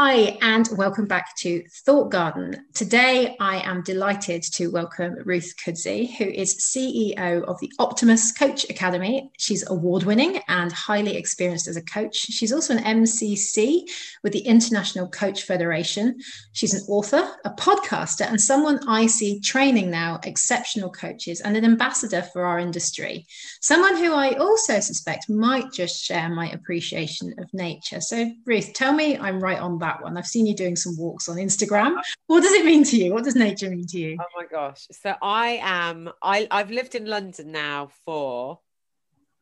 Hi, and welcome back to Thought Garden. Today, I am delighted to welcome Ruth Kudzi, who is CEO of the Optimus Coach Academy. She's award winning and highly experienced as a coach. She's also an MCC with the International Coach Federation. She's an author, a podcaster, and someone I see training now exceptional coaches and an ambassador for our industry. Someone who I also suspect might just share my appreciation of nature. So, Ruth, tell me I'm right on that one. I've seen you doing some walks on Instagram. What does it mean to you? What does nature mean to you? Oh my gosh. So I am I I've lived in London now for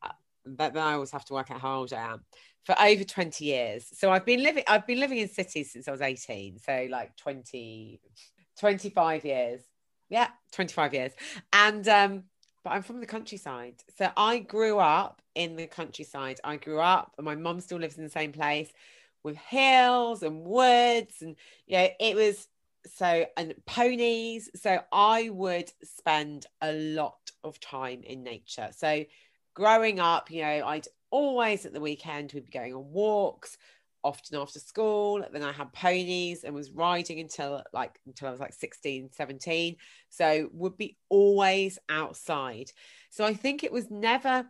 uh, but then I always have to work out how old I am. For over 20 years. So I've been living I've been living in cities since I was 18. So like 20 25 years. Yeah, 25 years. And um but I'm from the countryside. So I grew up in the countryside. I grew up and my mum still lives in the same place with hills and woods and you know it was so and ponies. So i would spend a lot of time in nature. So growing up you know i'd always at the weekend we'd be going on walks often after school. Then i had ponies and was riding until like until i was like 16 17 so would be always outside. So i think it was never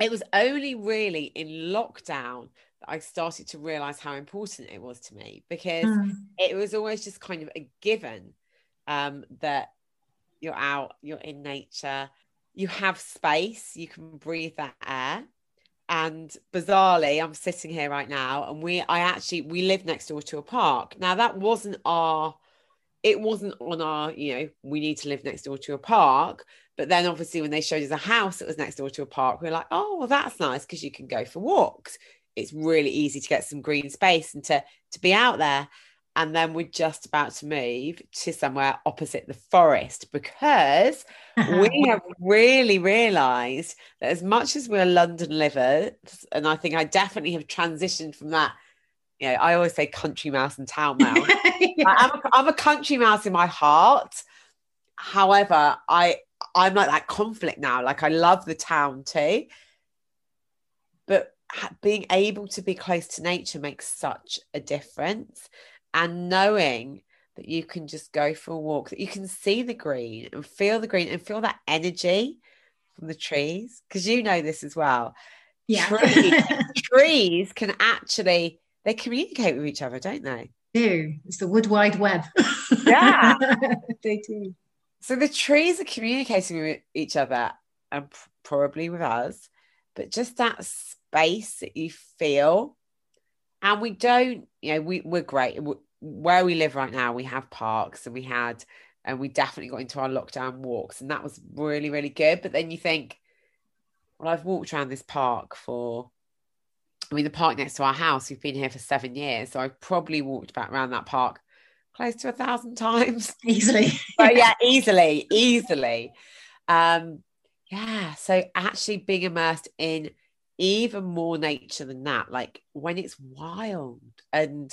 it was only really in lockdown I started to realize how important it was to me because mm. it was always just kind of a given um, that you're out, you're in nature, you have space, you can breathe that air. And bizarrely, I'm sitting here right now, and we, I actually, we live next door to a park. Now, that wasn't our, it wasn't on our, you know, we need to live next door to a park. But then obviously, when they showed us a house that was next door to a park, we are like, oh, well, that's nice because you can go for walks it's really easy to get some green space and to to be out there. And then we're just about to move to somewhere opposite the forest because uh-huh. we have really realized that as much as we're london livers and i think i definitely have transitioned from that you know i always say country mouse and town mouse. Yeah. I'm, a, I'm a country mouse in my heart. However i i'm like that conflict now. Like i love the town too. But being able to be close to nature makes such a difference. And knowing that you can just go for a walk that you can see the green and feel the green and feel that energy from the trees because you know this as well. Yeah. Trees, trees can actually they communicate with each other don't they? Do. It's the wood wide web. Yeah. They do. So the trees are communicating with each other and probably with us but just that space that you feel. And we don't, you know, we, we're great. Where we live right now, we have parks and we had, and we definitely got into our lockdown walks. And that was really, really good. But then you think, well, I've walked around this park for, I mean, the park next to our house, we've been here for seven years. So I've probably walked back around that park close to a thousand times. Easily. but yeah, easily, easily. Um, yeah. So actually being immersed in even more nature than that like when it's wild and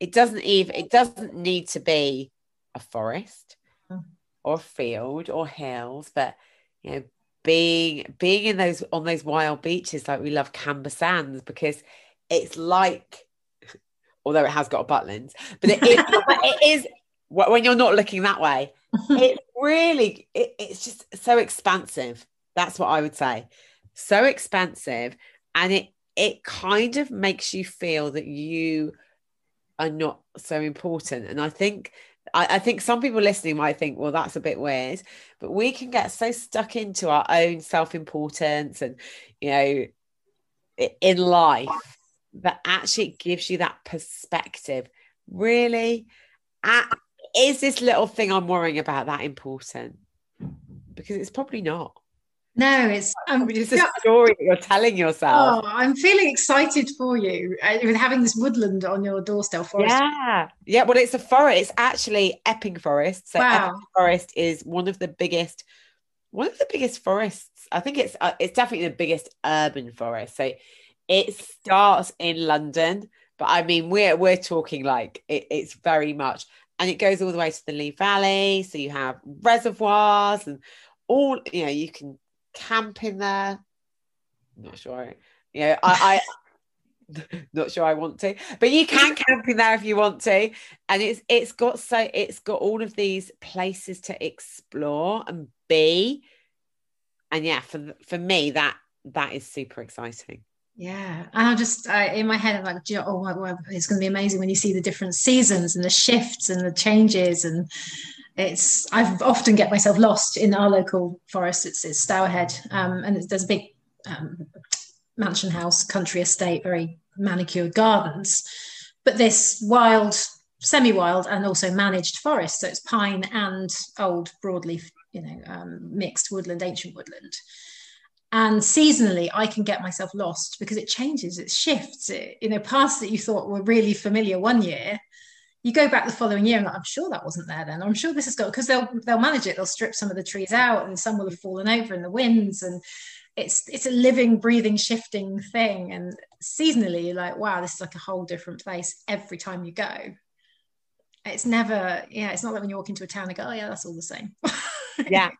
it doesn't even it doesn't need to be a forest mm. or a field or hills but you know being being in those on those wild beaches like we love Camber Sands because it's like although it has got a Butlins but it is, it is when you're not looking that way it's really it, it's just so expansive that's what I would say so expensive and it it kind of makes you feel that you are not so important. And i think I, I, think some people listening might think well that's a bit weird but we can get so stuck into our own self-importance and you know in life that actually gives you that perspective. Really? Is this little thing i'm worrying about that important? Because it's probably not no, it's um, it's a story that you're telling yourself. Oh, I'm feeling excited for you uh, with having this woodland on your doorstep. Forest. Yeah, yeah. Well, it's a forest. It's actually Epping Forest. So wow. Epping Forest is one of the biggest, one of the biggest forests. I think it's uh, it's definitely the biggest urban forest. So it starts in London, but I mean we're we're talking like it, it's very much, and it goes all the way to the Lee Valley. So you have reservoirs and all. You know, you can camp in there. Not sure. You know, I, I not sure I want to, but you can camp in there if you want to. And it's it's got so it's got all of these places to explore and be. And yeah, for for me, that that is super exciting. Yeah, and I just I, in my head I'm like, oh, well, it's going to be amazing when you see the different seasons and the shifts and the changes, and it's I've often get myself lost in our local forest. It's it's Stourhead, um, and there's a big um, mansion house, country estate, very manicured gardens, but this wild, semi-wild, and also managed forest. So it's pine and old broadleaf, you know, um, mixed woodland, ancient woodland and seasonally i can get myself lost because it changes it shifts. It you know paths that you thought were really familiar one year you go back the following year and like, i'm sure that wasn't there then. I'm sure this has got because they'll they'll manage it. They'll strip some of the trees out and some will have fallen over in the winds. And it's it's a living breathing shifting thing. And seasonally you're like wow this is like a whole different place every time you go. It's never yeah it's not like when you walk into a town and go oh yeah that's all the same. Yeah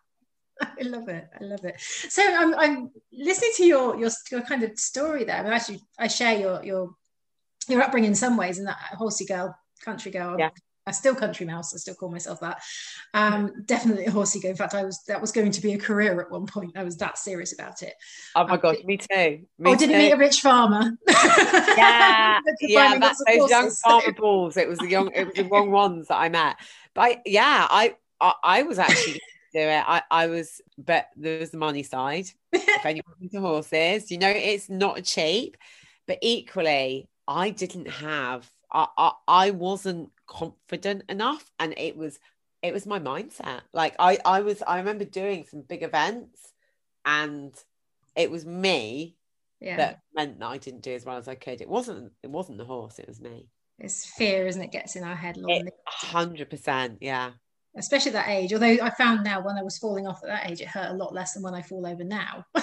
I love it. I love it. So I'm, I'm listening to your, your your kind of story there. I mean, actually, I share your your your upbringing in some ways, and that horsey girl, country girl. Yeah. I still country mouse. I still call myself that. Um, definitely a horsey girl. In fact, I was that was going to be a career at one point. I was that serious about it. Oh my um, god, me too. Me oh, did you meet a rich farmer? yeah, yeah. That's those horses. young farmer bulls. It was the young. It was the wrong ones that I met. But I, yeah, I, I, I was actually do it. I, I was, but there was the money side. if anyone's into horses, you know, it's not cheap, but equally, I didn't have, I, I, I wasn't confident enough, and it was, it was my mindset. Like I, I was, I remember doing some big events, and it was me yeah. that meant that I didn't do as well as I could. It wasn't, it wasn't the horse, it was me. It's fear, isn't it? Gets in our head. Hundred percent, yeah especially that age. Although I found now when I was falling off at that age, it hurt a lot less than when I fall over now.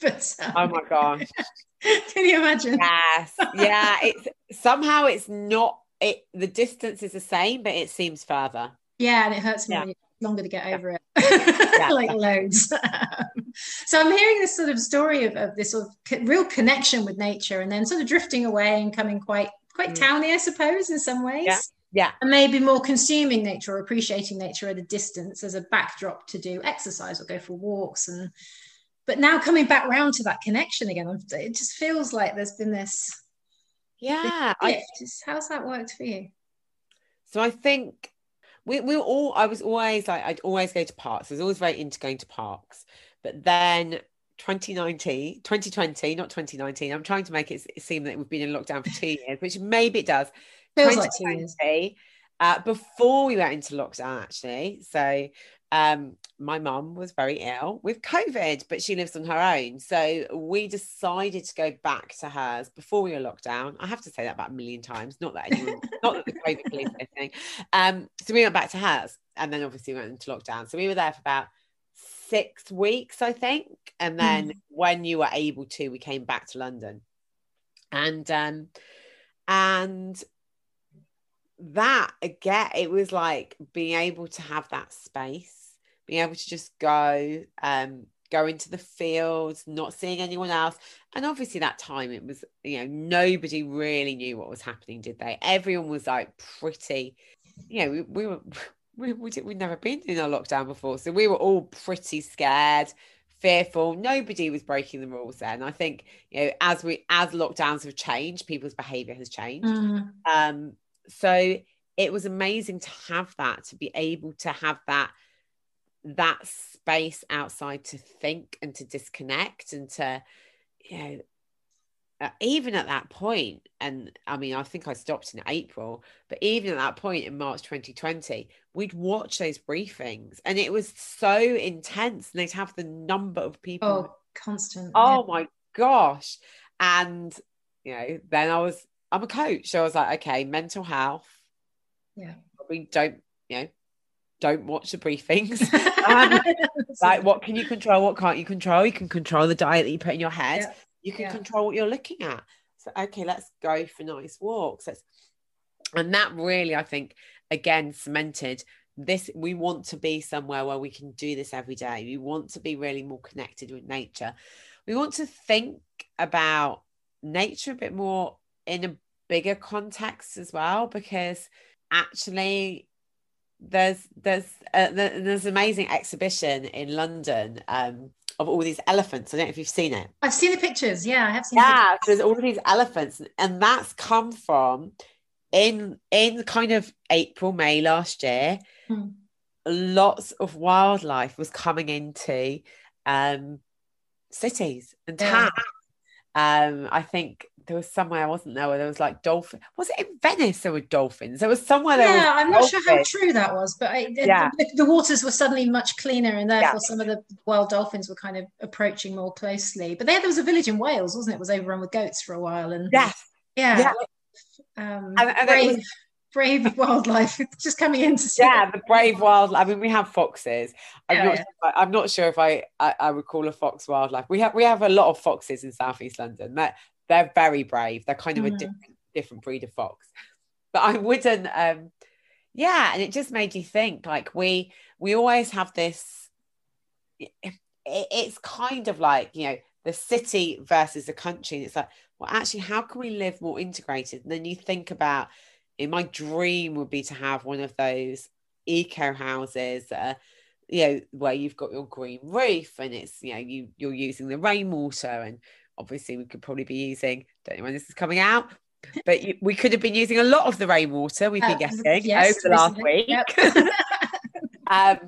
but um, oh my gosh, can you imagine? Yes, yeah. It's somehow it's not. It the distance is the same, but it seems further. Yeah, and it hurts more. Yeah. Longer to get over it, yeah. like loads. so I'm hearing this sort of story of, of this sort of real connection with nature, and then sort of drifting away and coming quite quite mm. towny, I suppose, in some ways. Yeah. And maybe more consuming nature or appreciating nature at a distance as a backdrop to do exercise or go for walks and but now coming back round to that connection again it just feels like there's been this yeah I, how's that worked for you? So i think we, we were all i was always like i'd always go to parks. I was always very into going to parks. But then 2019 2020 not 2019 i'm trying to make it seem that we've been in lockdown for two years which maybe it does Feels like two years. Uh, before we went into lockdown, actually. So um, my mum was very ill with COVID, but she lives on her own. So we decided to go back to hers before we were locked down. I have to say that about a million times. Not that anyone, not that the COVID police listening. Um, so we went back to hers, and then obviously went into lockdown. So we were there for about six weeks, I think. And then mm. when you were able to, we came back to London, and um, and that again, it was like being able to have that space, being able to just go, um, go into the fields, not seeing anyone else. And obviously, that time it was, you know, nobody really knew what was happening, did they? Everyone was like pretty, you know, we, we were. We, we did, we'd never been in a lockdown before, so we were all pretty scared, fearful. Nobody was breaking the rules then. I think you know, as we as lockdowns have changed, people's behaviour has changed. Mm. Um, so it was amazing to have that to be able to have that that space outside to think and to disconnect and to you know uh, even at that point and i mean i think i stopped in april but even at that point in march 2020 we'd watch those briefings and it was so intense and they'd have the number of people oh constant oh yeah. my gosh and you know then i was I'm a coach. So I was like, okay, mental health. Yeah. Probably don't, you know, don't watch the briefings. um, like, what can you control? What can't you control? You can control the diet that you put in your head. Yeah. You can yeah. control what you're looking at. So, okay, let's go for nice walks. Let's, and that really, I think, again, cemented this. We want to be somewhere where we can do this every day. We want to be really more connected with nature. We want to think about nature a bit more in a bigger context as well because actually there's there's uh, there's an amazing exhibition in London um, of all these elephants. I don't know if you've seen it. I've seen the pictures. Yeah, I have seen. Yeah, so there's all of these elephants, and that's come from in in kind of April May last year. Hmm. Lots of wildlife was coming into um, cities and towns. Yeah. Um, I think there was somewhere I wasn't there where there was like dolphin. Was it in Venice? There were dolphins. There was somewhere there. Yeah, I'm not sure how true that was, but I, yeah. the, the, waters were suddenly much cleaner, and therefore yeah. some of the wild dolphins were kind of approaching more closely. But there, there was a village in Wales, wasn't it? it was overrun with goats for a while, and yes, yeah, yeah. Um, and, and brave, was, brave wildlife just coming in to see. Yeah, the brave wildlife. I mean, we have foxes. I'm, yeah, not, yeah. Sure, I'm not sure if I, I, I would call a fox wildlife. We have we have a lot of foxes in southeast London. They're they're very brave. They're kind of mm. a different different breed of fox. But I wouldn't. Um, yeah, and it just made you think. Like we we always have this. It, it's kind of like you know the city versus the country. And it's like, well, actually, how can we live more integrated? And then you think about in my dream would be to have one of those eco houses uh, you know where you've got your green roof and it's you know you you're using the rainwater and obviously we could probably be using don't know when this is coming out but we could have been using a lot of the rainwater we've been uh, getting yes, over the last week. Yep. um,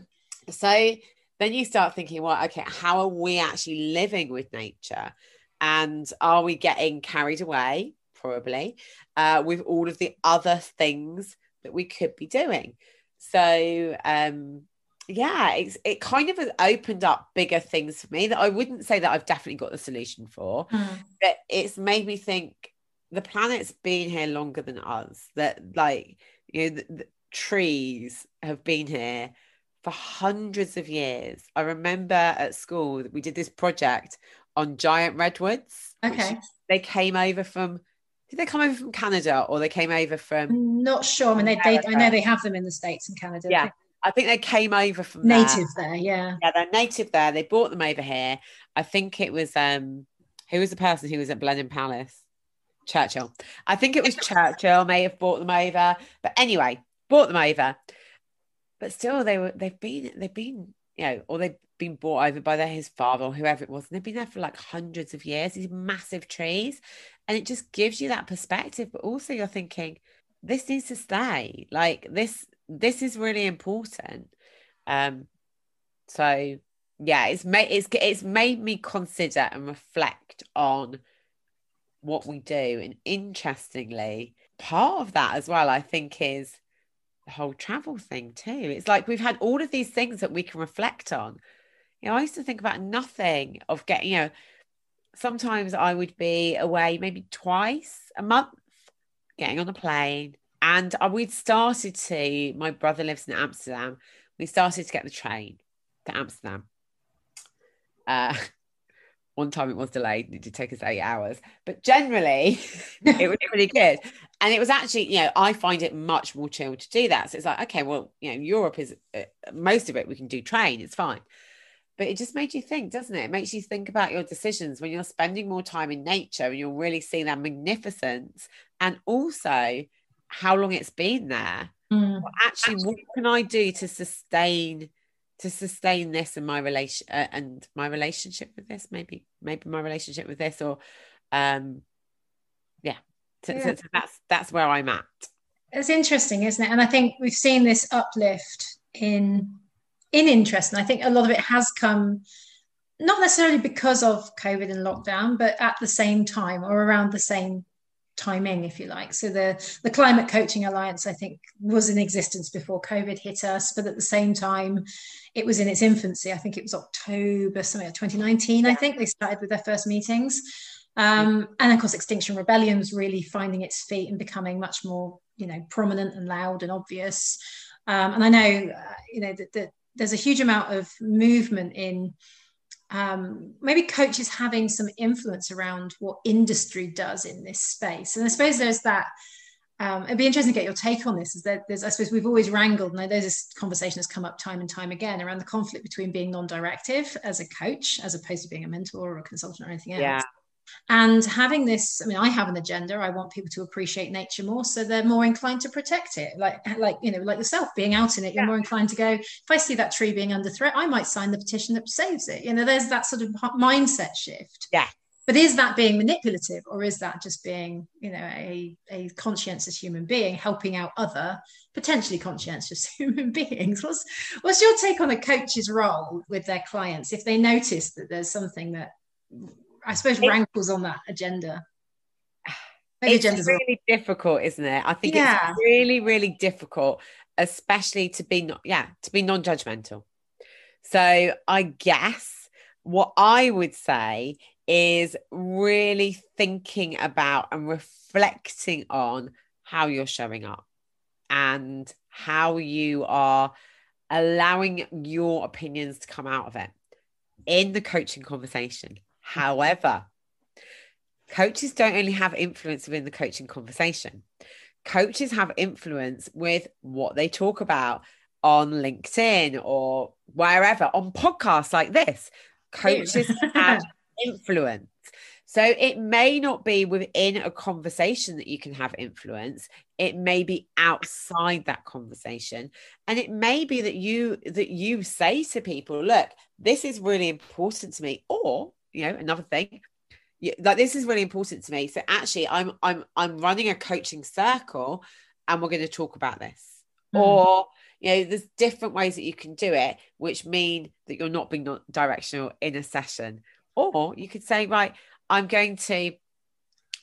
so then you start thinking well okay how are we actually living with nature? And are we getting carried away? Probably. Uh, with all of the other things that we could be doing. So um, yeah, it's, it kind of has opened up bigger things for me that I wouldn't say that I've definitely got the solution for, mm. but it's made me think the planet's been here longer than us. That like you know the, the trees have been here for hundreds of years. I remember at school we did this project on giant redwoods. Okay. They came over from did they come over from Canada or they came over from? Not sure. I mean, they, they I know they have them in the states and Canada. Yeah, I think they came over from native there. there. Yeah, yeah, they're native there. They brought them over here. I think it was um, who was the person who was at Blenheim Palace? Churchill. I think it was Churchill. May have brought them over, but anyway, brought them over. But still, they were they've been they've been you know, or they've been brought over by their his father or whoever it was, and they've been there for like hundreds of years. These massive trees, and it just gives you that perspective but also you're thinking this needs to stay like this this is really important. Um so yeah it's made it's it's made me consider and reflect on what we do. And interestingly part of that as well i think is the whole travel thing too. It's like we've had all of these things that we can reflect on. You know i used to think about nothing of getting you know sometimes I would be away maybe twice a month, getting on a plane. And we'd started to, my brother lives in Amsterdam. We started to get the train to Amsterdam. Uh, one time it was delayed. It did take us eight hours, but generally it was really good. And it was actually, you know, I find it much more chill to do that. So it's like, okay, well, you know, Europe is uh, most of it we can do train. It's fine but it just made you think doesn't it it makes you think about your decisions when you're spending more time in nature and you're really seeing that magnificence and also how long it's been there mm. well, actually what can i do to sustain to sustain this and my relation uh, and my relationship with this maybe maybe my relationship with this or um yeah so, yeah. so, so that's that's where i'm at it's interesting isn't it and i think we've seen this uplift in in interest. And I think a lot of it has come not necessarily because of COVID and lockdown, but at the same time or around the same timing, if you like. So the the Climate Coaching Alliance, I think, was in existence before COVID hit us, but at the same time, it was in its infancy. I think it was October, something 2019. I think they started with their first meetings. Um, and of course, Extinction Rebellion Rebellion's really finding its feet and becoming much more, you know, prominent and loud and obvious. Um, and I know, uh, you know, that, there's a huge amount of movement in um, maybe coaches having some influence around what industry does in this space. And I suppose there's that. Um, it'd be interesting to get your take on this. Is that there's, I suppose, we've always wrangled, and there's this conversation that's come up time and time again around the conflict between being non-directive as a coach, as opposed to being a mentor or a consultant or anything else. Yeah. And having this i mean i have an agenda. I want people to appreciate nature more so they're more inclined to protect it. Like like you know like yourself being out in it you're yeah. more inclined to go if i see that tree being under threat i might sign the petition that saves it. You know there's that sort of mindset shift. Yeah. But is that being manipulative or is that just being you know a, a conscientious human being helping out other potentially conscientious human beings? What's what's your take on a coach's role with their clients if they notice that there's something that i suppose it, rankles on that agenda Maybe it's really difficult isn't it i think yeah. it's really really difficult especially to be not yeah to be non-judgmental so i guess what i would say is really thinking about and reflecting on how you're showing up and how you are allowing your opinions to come out of it in the coaching conversation. However, coaches don't only have influence within the coaching conversation, coaches have influence with what they talk about on LinkedIn or wherever on podcasts like this. Coaches have influence. So it may not be within a conversation that you can have influence. It may be outside that conversation. And it may be that you that you say to people, look, this is really important to me. Or, you know, another thing, like this is really important to me. So actually I'm I'm I'm running a coaching circle and we're going to talk about this. Mm. Or you know there's different ways that you can do it which mean that you're not being directional in a session or you could say, right, I'm going to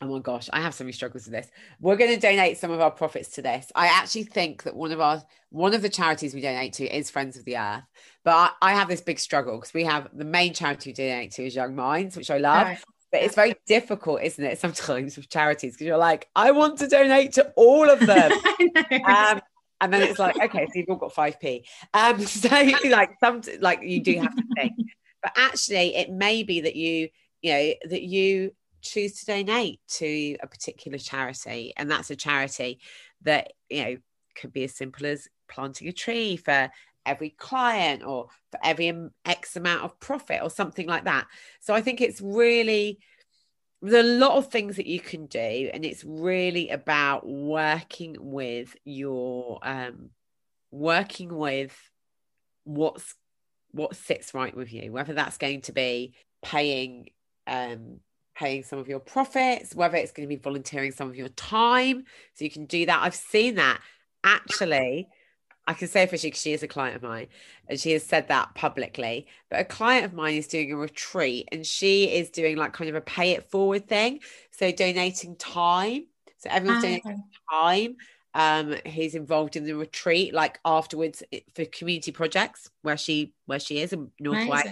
oh my gosh, I have so many struggles with this. We're going to donate some of our profits to this. I actually think that one of our one of the charities we donate to is Friends of the Earth, but I, I have this big struggle because we have the main charity we donate to is Young Minds, which I love. Right. But it's very difficult, isn't it? Sometimes with charities because you're like, I want to donate to all of them. um, and then it's like, okay, so you've all got five p. Um, so like some like you do have to think but actually it may be that you you know that you choose to donate to a particular charity and that's a charity that you know could be as simple as planting a tree for every client or for every x amount of profit or something like that. So i think it's really there's a lot of things that you can do and it's really about working with your um working with what's what sits right with you, whether that's going to be paying um paying some of your profits, whether it's going to be volunteering some of your time. So you can do that. I've seen that actually. I can say officially because she is a client of mine and she has said that publicly. But a client of mine is doing a retreat and she is doing like kind of a pay it forward thing. So donating time. So everyone's donating time um he's involved in the retreat like afterwards for community projects where she where she is in north wales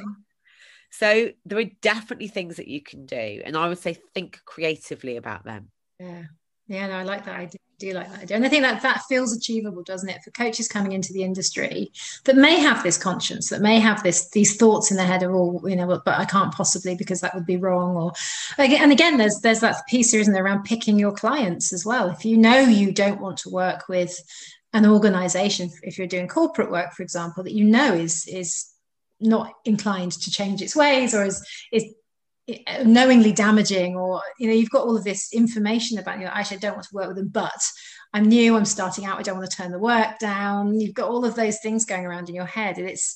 so there are definitely things that you can do and i would say think creatively about them yeah yeah no i like that idea do like that idea. And I think that that feels achievable, doesn't it, for coaches coming into the industry that may have this conscience, that may have this these thoughts in their head of, all, you know, but I can't possibly because that would be wrong. Or and again, there's there's that piece here, isn't there, around picking your clients as well. If you know you don't want to work with an organization, if you're doing corporate work, for example, that you know is is not inclined to change its ways or is is knowingly damaging or you know you've got all of this information about you know actually I don't want to work with them but I'm new I'm starting out I don't want to turn the work down. You've got all of those things going around in your head and it's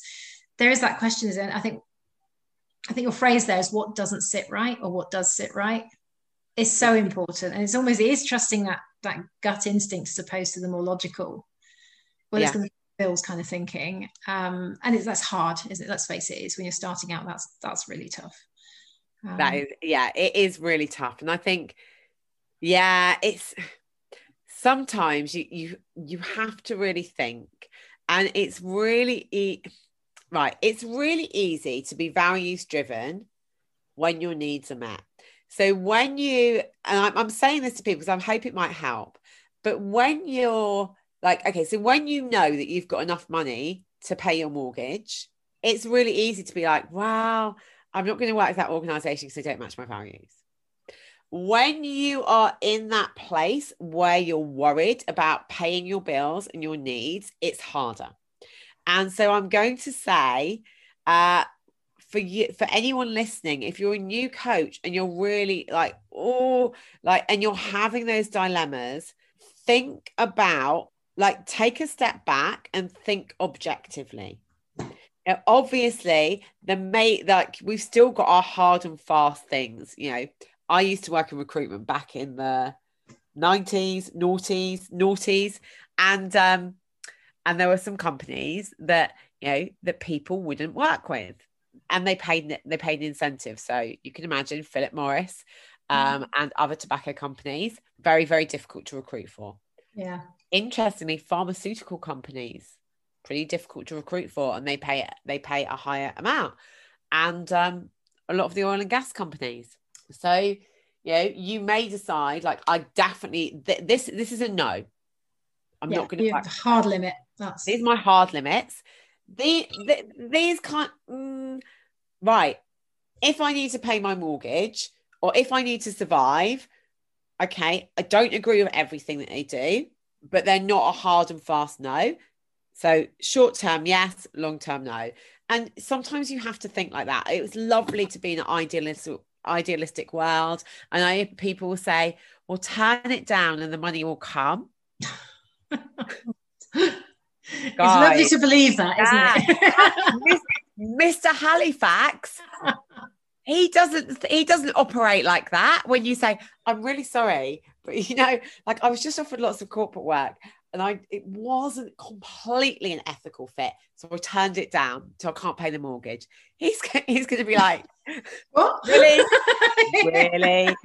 there is that question is I think I think your phrase there is what doesn't sit right or what does sit right is so important and it's almost it is trusting that that gut instinct as opposed to the more logical. Well yeah. it's going to feels kind of thinking um and it's that's hard isn't it let's face it, it is when you're starting out that's that's really tough um, that is, yeah, it is really tough. And I think, yeah, it's sometimes you you you have to really think, and it's really e- right. It's really easy to be values driven when your needs are met. So when you and I'm, I'm saying this to people because I hope it might help, but when you're like, okay, so when you know that you've got enough money to pay your mortgage, it's really easy to be like, wow, I'm not going to work with that organization because they don't match my values. When you are in that place where you're worried about paying your bills and your needs, it's harder. And so I'm going to say, uh, for you for anyone listening if you're a new coach and you're really like oh like and you're having those dilemmas think about like take a step back and think objectively. Now, obviously the mate like we've still got our hard and fast things you know. I used to work in recruitment back in the 90s noughties noughties and um and there were some companies that you know that people wouldn't work with and they paid they paid an incentive. So you can imagine philip morris um, mm. and other tobacco companies very very difficult to recruit for. Yeah interestingly pharmaceutical companies pretty difficult to recruit for and they pay they pay a higher amount. And um, a lot of the oil and gas companies. So you know you may decide like i definitely th- this this is a no. I'm yeah, not going to hard limit. That's these are my hard limits. The, the these can't mm, right. If i need to pay my mortgage or if i need to survive okay i don't agree with everything that they do but they're not a hard and fast no so short term yes long term no and sometimes you have to think like that it was lovely to be in an idealistic idealistic world and i people will say well turn it down and the money will come it's lovely to believe that, isn't it? Mr. Halifax, he doesn't he doesn't operate like that. When you say, I'm really sorry, but you know, like I was just offered lots of corporate work and I it wasn't completely an ethical fit. So I turned it down so I can't pay the mortgage. He's he's gonna be like, What? Really? really?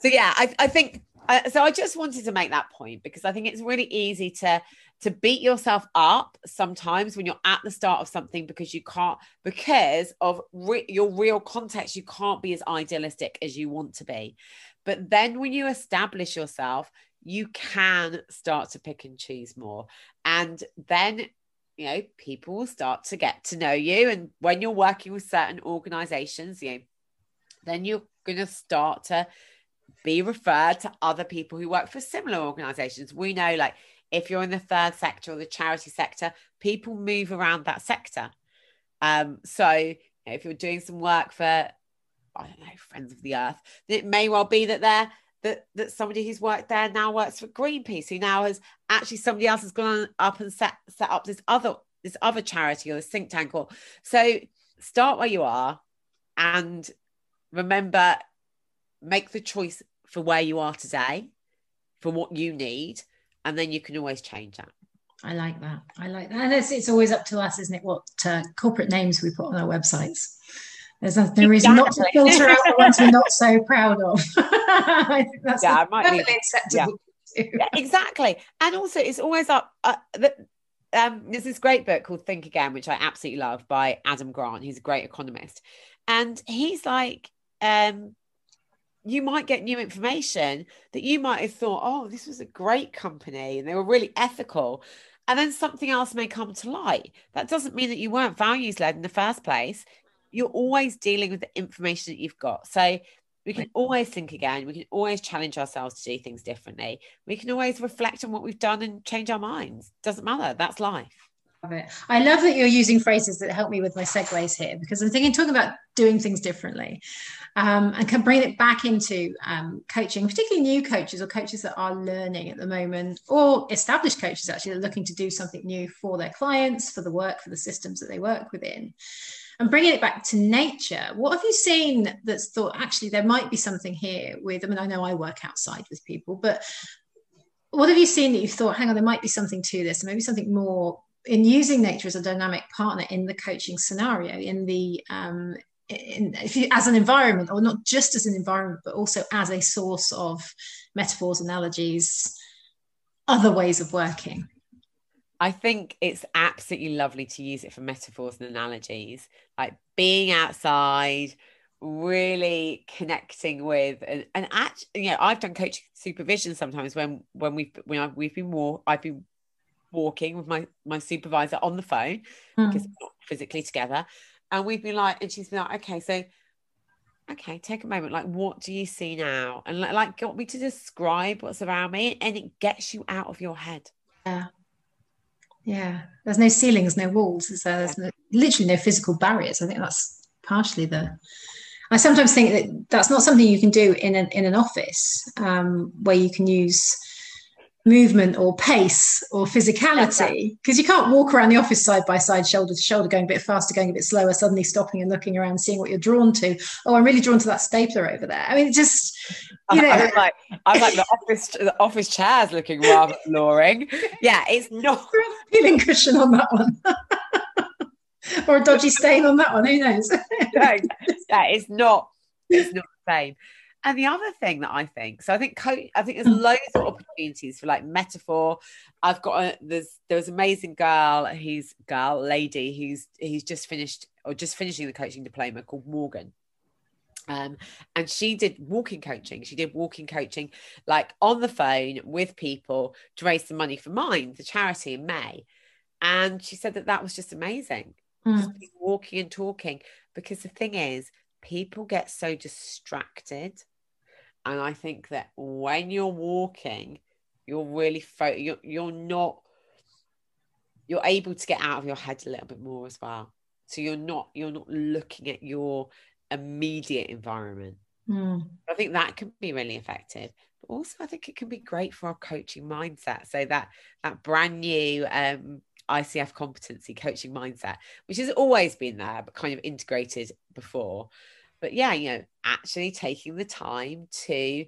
So yeah, I, I think uh, so I just wanted to make that point because I think it's really easy to to beat yourself up sometimes when you're at the start of something because you can't because of re- your real context you can't be as idealistic as you want to be but then when you establish yourself you can start to pick and choose more. And then you know people will start to get to know you. And when you're working with certain organizations you know then you're going to start to be referred to other people who work for similar organizations. We know like if you're in the third sector or the charity sector, people move around that sector. Um, so if you're doing some work for, I don't know, Friends of the Earth, it may well be that they're that that somebody who's worked there now works for Greenpeace, who now has actually somebody else has gone up and set set up this other this other charity or this think tank. Or so start where you are, and remember, make the choice for where you are today, for what you need, and then you can always change that. I like that. I like that. And it's, it's always up to us, isn't it? What uh, corporate names we put on our websites. There's there exactly. not to filter out the ones we're not so proud of. I think that's yeah, might be, acceptable. Yeah. yeah. exactly. And also, it's always up. Uh, the, um, there's this great book called Think Again, which I absolutely love by Adam Grant. He's a great economist, and he's like, um, you might get new information that you might have thought, oh, this was a great company and they were really ethical. And then something else may come to light. That doesn't mean that you weren't values led in the first place. You're always dealing with the information that you've got. So we can always think again. We can always challenge ourselves to do things differently. We can always reflect on what we've done and change our minds. Doesn't matter. That's life Love it. I love that you're using phrases that help me with my segues here because I'm thinking talking about doing things differently um, and can bring it back into um, coaching, particularly new coaches or coaches that are learning at the moment, or established coaches actually are looking to do something new for their clients, for the work, for the systems that they work within. And bringing it back to nature, what have you seen that's thought actually there might be something here with? I mean, I know I work outside with people, but what have you seen that you've thought, hang on, there might be something to this, maybe something more in using nature as a dynamic partner in the coaching scenario, in the um, in, you, as an environment, or not just as an environment, but also as a source of metaphors, analogies, other ways of working. I think it's absolutely lovely to use it for metaphors and analogies, like being outside, really connecting with and, and actually, you know, I've done coaching supervision sometimes when when we've when I've, we've been more I've been walking with my my supervisor on the phone mm. because we're not physically together and we've been like and she's been like okay so okay take a moment like what do you see now? And like, like got me to describe what's around me and it gets you out of your head. Yeah yeah. There's no ceilings no walls there's, there's no, literally no physical barriers. I think that's partially the I sometimes think that that's not something you can do in an in an office um, where you can use movement or pace or physicality because you can't walk around the office side by side shoulder to shoulder going a bit faster going a bit slower suddenly stopping and looking around seeing what you're drawn to. Oh i'm really drawn to that stapler over there. I mean it just you know. I'm like i'm like the office the office chairs looking rather alluring yeah it's not. a feeling cushion on that one. Or a dodgy stain on that one who knows? No, that is not it's not the same and the other thing that I think, so I think co- I think there's mm. loads of opportunities for like metaphor. I've got a there's there's amazing girl, he's girl lady who's he's just finished or just finishing the coaching diploma called Morgan. Um, and she did walking coaching. She did walking coaching like on the phone with people to raise some money for Mind, the charity in May. And she said that that was just amazing. Mm. Just walking and talking. Because the thing is, people get so distracted and I think that when you're walking, you're really fo- you're, you're not you're able to get out of your head a little bit more as well. So you're not you're not looking at your immediate environment. Mm. I think that can be really effective. But also I think it can be great for our coaching mindset. So that that brand new um ICF competency coaching mindset, which has always been there, but kind of integrated before but yeah, you know, actually taking the time to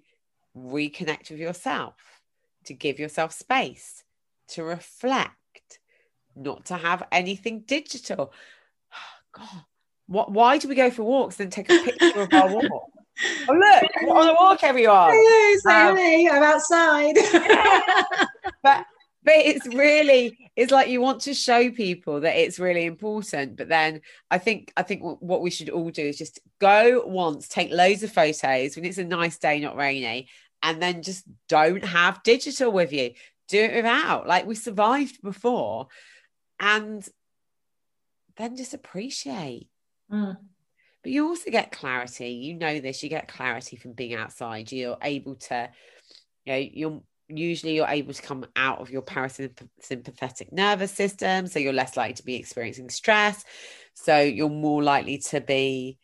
reconnect with yourself, to give yourself space, to reflect, not to have anything digital. God, what? Why do we go for walks and take a picture of our walk? Oh look, on a walk, everyone. Hello, um, I'm outside. but but it's really it's like you want to show people that it's really important but then i think i think what we should all do is just go once take loads of photos when it's a nice day not rainy and then just don't have digital with you. Do it without. Like we survived before and then just appreciate. Mm. but you also get clarity. You know this. You get clarity from being outside. You're able to you know you're usually you're able to come out of your parasympathetic nervous system so you're less likely to be experiencing stress so you're more likely to be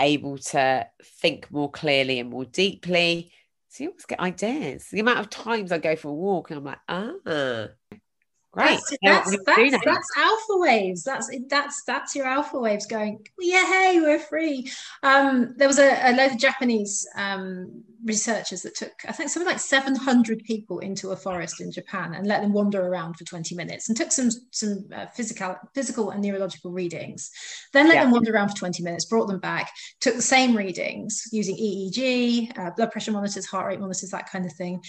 able to think more clearly and more deeply so you always get ideas the amount of times i go for a walk and i'm like ah Great. That's, that's, that's, that's, alpha waves. That's that's that's your alpha waves going. Yeah, hey, we're free. Um, there was a, a load of Japanese um, researchers that took, I think, something like 700 people into a forest in Japan and let them wander around for 20 minutes and took some some uh, physical physical and neurological readings. Then let yeah. them wander around for 20 minutes, brought them back, took the same readings using EEG, uh, blood pressure monitors, heart rate monitors, that kind of thing,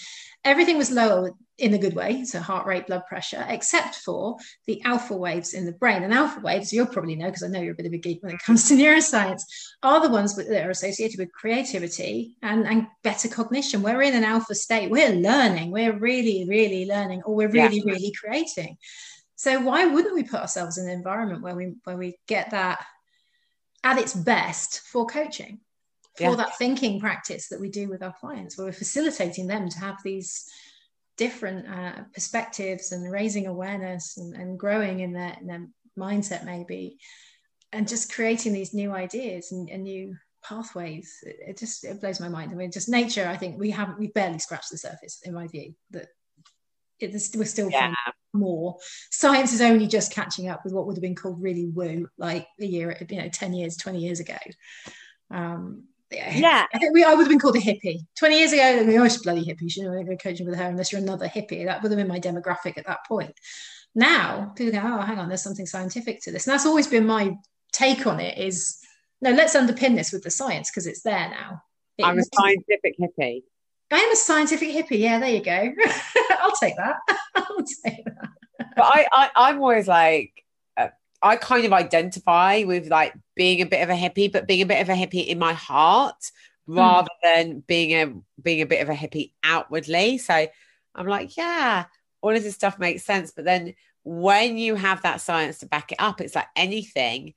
everything was lower in a good way, so heart rate, blood pressure, except for the alpha waves in the brain. And alpha waves, you'll probably know because I know you're a bit of a geek when it comes to neuroscience, are the ones that are associated with creativity and, and better cognition. We're in an alpha state, we're learning, we're really, really learning, or we're really, yeah. really creating. So why wouldn't we put ourselves in an environment where we where we get that at its best for coaching? for yeah. that thinking practice that we do with our clients, where we're facilitating them to have these different uh, perspectives and raising awareness and, and growing in their, in their, mindset, maybe, and just creating these new ideas and, and new pathways. It, it, just it blows my mind. I mean, just nature. I think we haven't we've barely scratched the surface, in my view. That it, we're still yeah. more. Science is only just catching up with what would have been called really woo, like a year, you know, ten years, twenty years ago. Um, yeah. I think we I would have been called a hippie. 20 years ago, they'd be, oh, bloody hippie. She don't go coaching with her unless you're another hippie. That would have been my demographic at that point. Now, people go, oh, hang on, there's something scientific to this. And that's always been my take on it is, no, let's underpin this with the science because it's there now. It I'm a scientific hippie. I am a scientific hippie. Yeah, there you go. I'll take that. I'll take that. But I, I, I'm always like, I kind of identify with like being a bit of a hippie, but being a bit of a hippie in my heart hmm. rather than being a being a bit of a hippie outwardly. So I'm like, yeah, all of this stuff makes sense. But then when you have that science to back it up, it's like anything,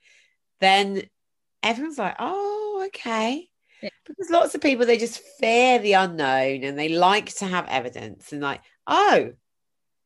then everyone's like, oh, okay. Yeah. Because lots of people they just fear the unknown and they like to have evidence and like, oh,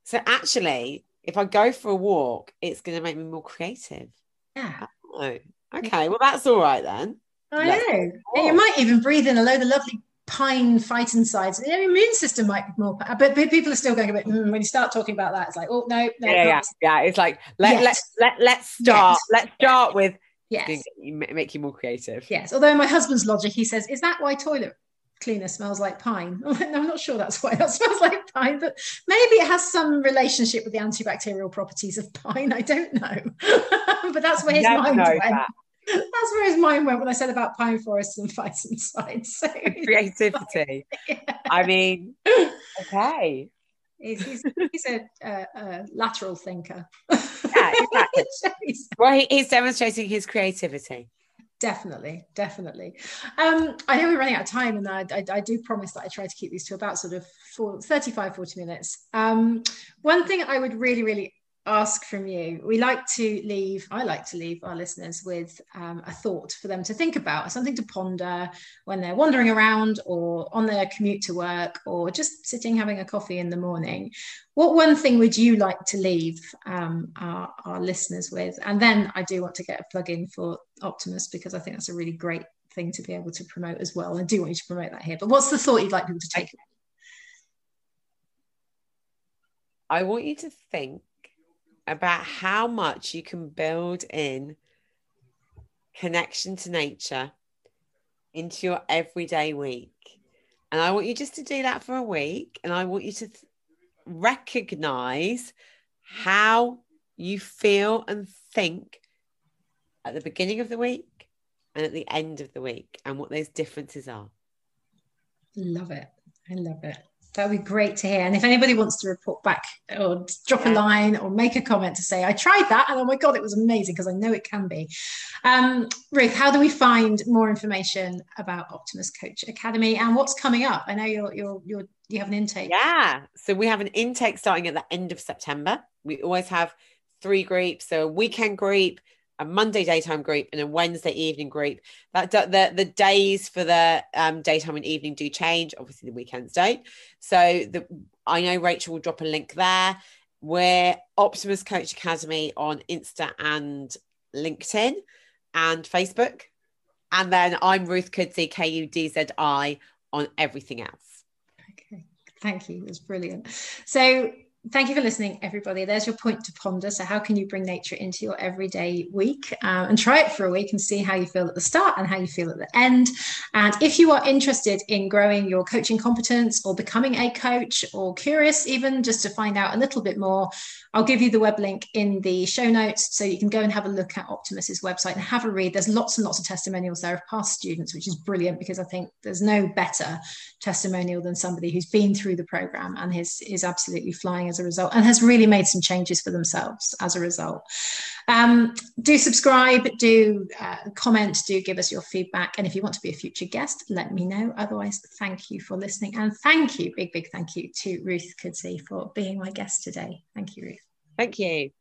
so actually if I go for a walk, it's going to make me more creative. Yeah. Oh, Okay, well that's all right then. I know. You might even breathe in a load of lovely pine phytoncides. The immune system might be more, but people are still going a bit. Mm, when you start talking about that, it's like, oh no, no, yeah, yeah, yeah. It's like let let let let's start. Let's start with yes, make you more creative. Yes. Although my husband's logic, he says, is that why toilet cleaner smells like pine. I'm not sure that's why that smells like pine, but maybe it has some relationship with the antibacterial properties of pine. I don't know. but that's where his mind went. That. That's where his mind went when I said about pine forests and phytoncides. So, Creativity. yeah. I mean, okay. He's, he's, he's a, a, a, lateral thinker. Yeah, exactly. well, he, he's demonstrating his creativity. Definitely, definitely. Um, I know we're running out of time, and I, I, I, do promise that I try to keep these to about sort of four, 35, 40 minutes. Um, one thing I would really, really ask from you. We like to leave i like to leave our listeners with um, a thought for them to think about something to ponder when they're wandering around or on their commute to work or just sitting having a coffee in the morning. What one thing would you like to leave um, our, our listeners with? And then i do want to get a plug in for optimus because i think that's a really great thing to be able to promote as well. I do want you to promote that here but what's the thought you'd like people to take? I want you to think about how much you can build in connection to nature into your everyday week. And I want you just to do that for a week. And I want you to th- recognize how you feel and think at the beginning of the week and at the end of the week and what those differences are. Love it. I love it. That would be great to hear. And if anybody wants to report back or drop a line or make a comment to say, I tried that and oh my God, it was amazing because I know it can be. Um, Ruth, how do we find more information about Optimus Coach Academy and what's coming up? I know you're, you're, you're, you have an intake. Yeah. So we have an intake starting at the end of September. We always have three groups. So a weekend group, a Monday daytime group and a Wednesday evening group. That the the days for the um, daytime and evening do change. Obviously, the weekends don't. So the I know Rachel will drop a link there. We're Optimus Coach Academy on Insta and LinkedIn and Facebook, and then I'm Ruth Kudzi K U D Z I on everything else. Okay, thank you. It's brilliant. So thank you for listening, everybody. There's your point to ponder. So, how can you bring nature into your everyday week um, and try it for a week and see how you feel at the start and how you feel at the end? And if you are interested in growing your coaching competence or becoming a coach or curious, even just to find out a little bit more, I'll give you the web link in the show notes so you can go and have a look at Optimus's website and have a read. There's lots and lots of testimonials there of past students, which is brilliant because I think there's no better testimonial than somebody who's been through the program and is, is absolutely flying as a result and has really made some changes for themselves as a result. Um, do subscribe, do uh, comment, do give us your feedback. And if you want to be a future guest, let me know. Otherwise, thank you for listening. And thank you, big, big thank you to Ruth Kudzi for being my guest today. Thank you, Ruth. Thank you.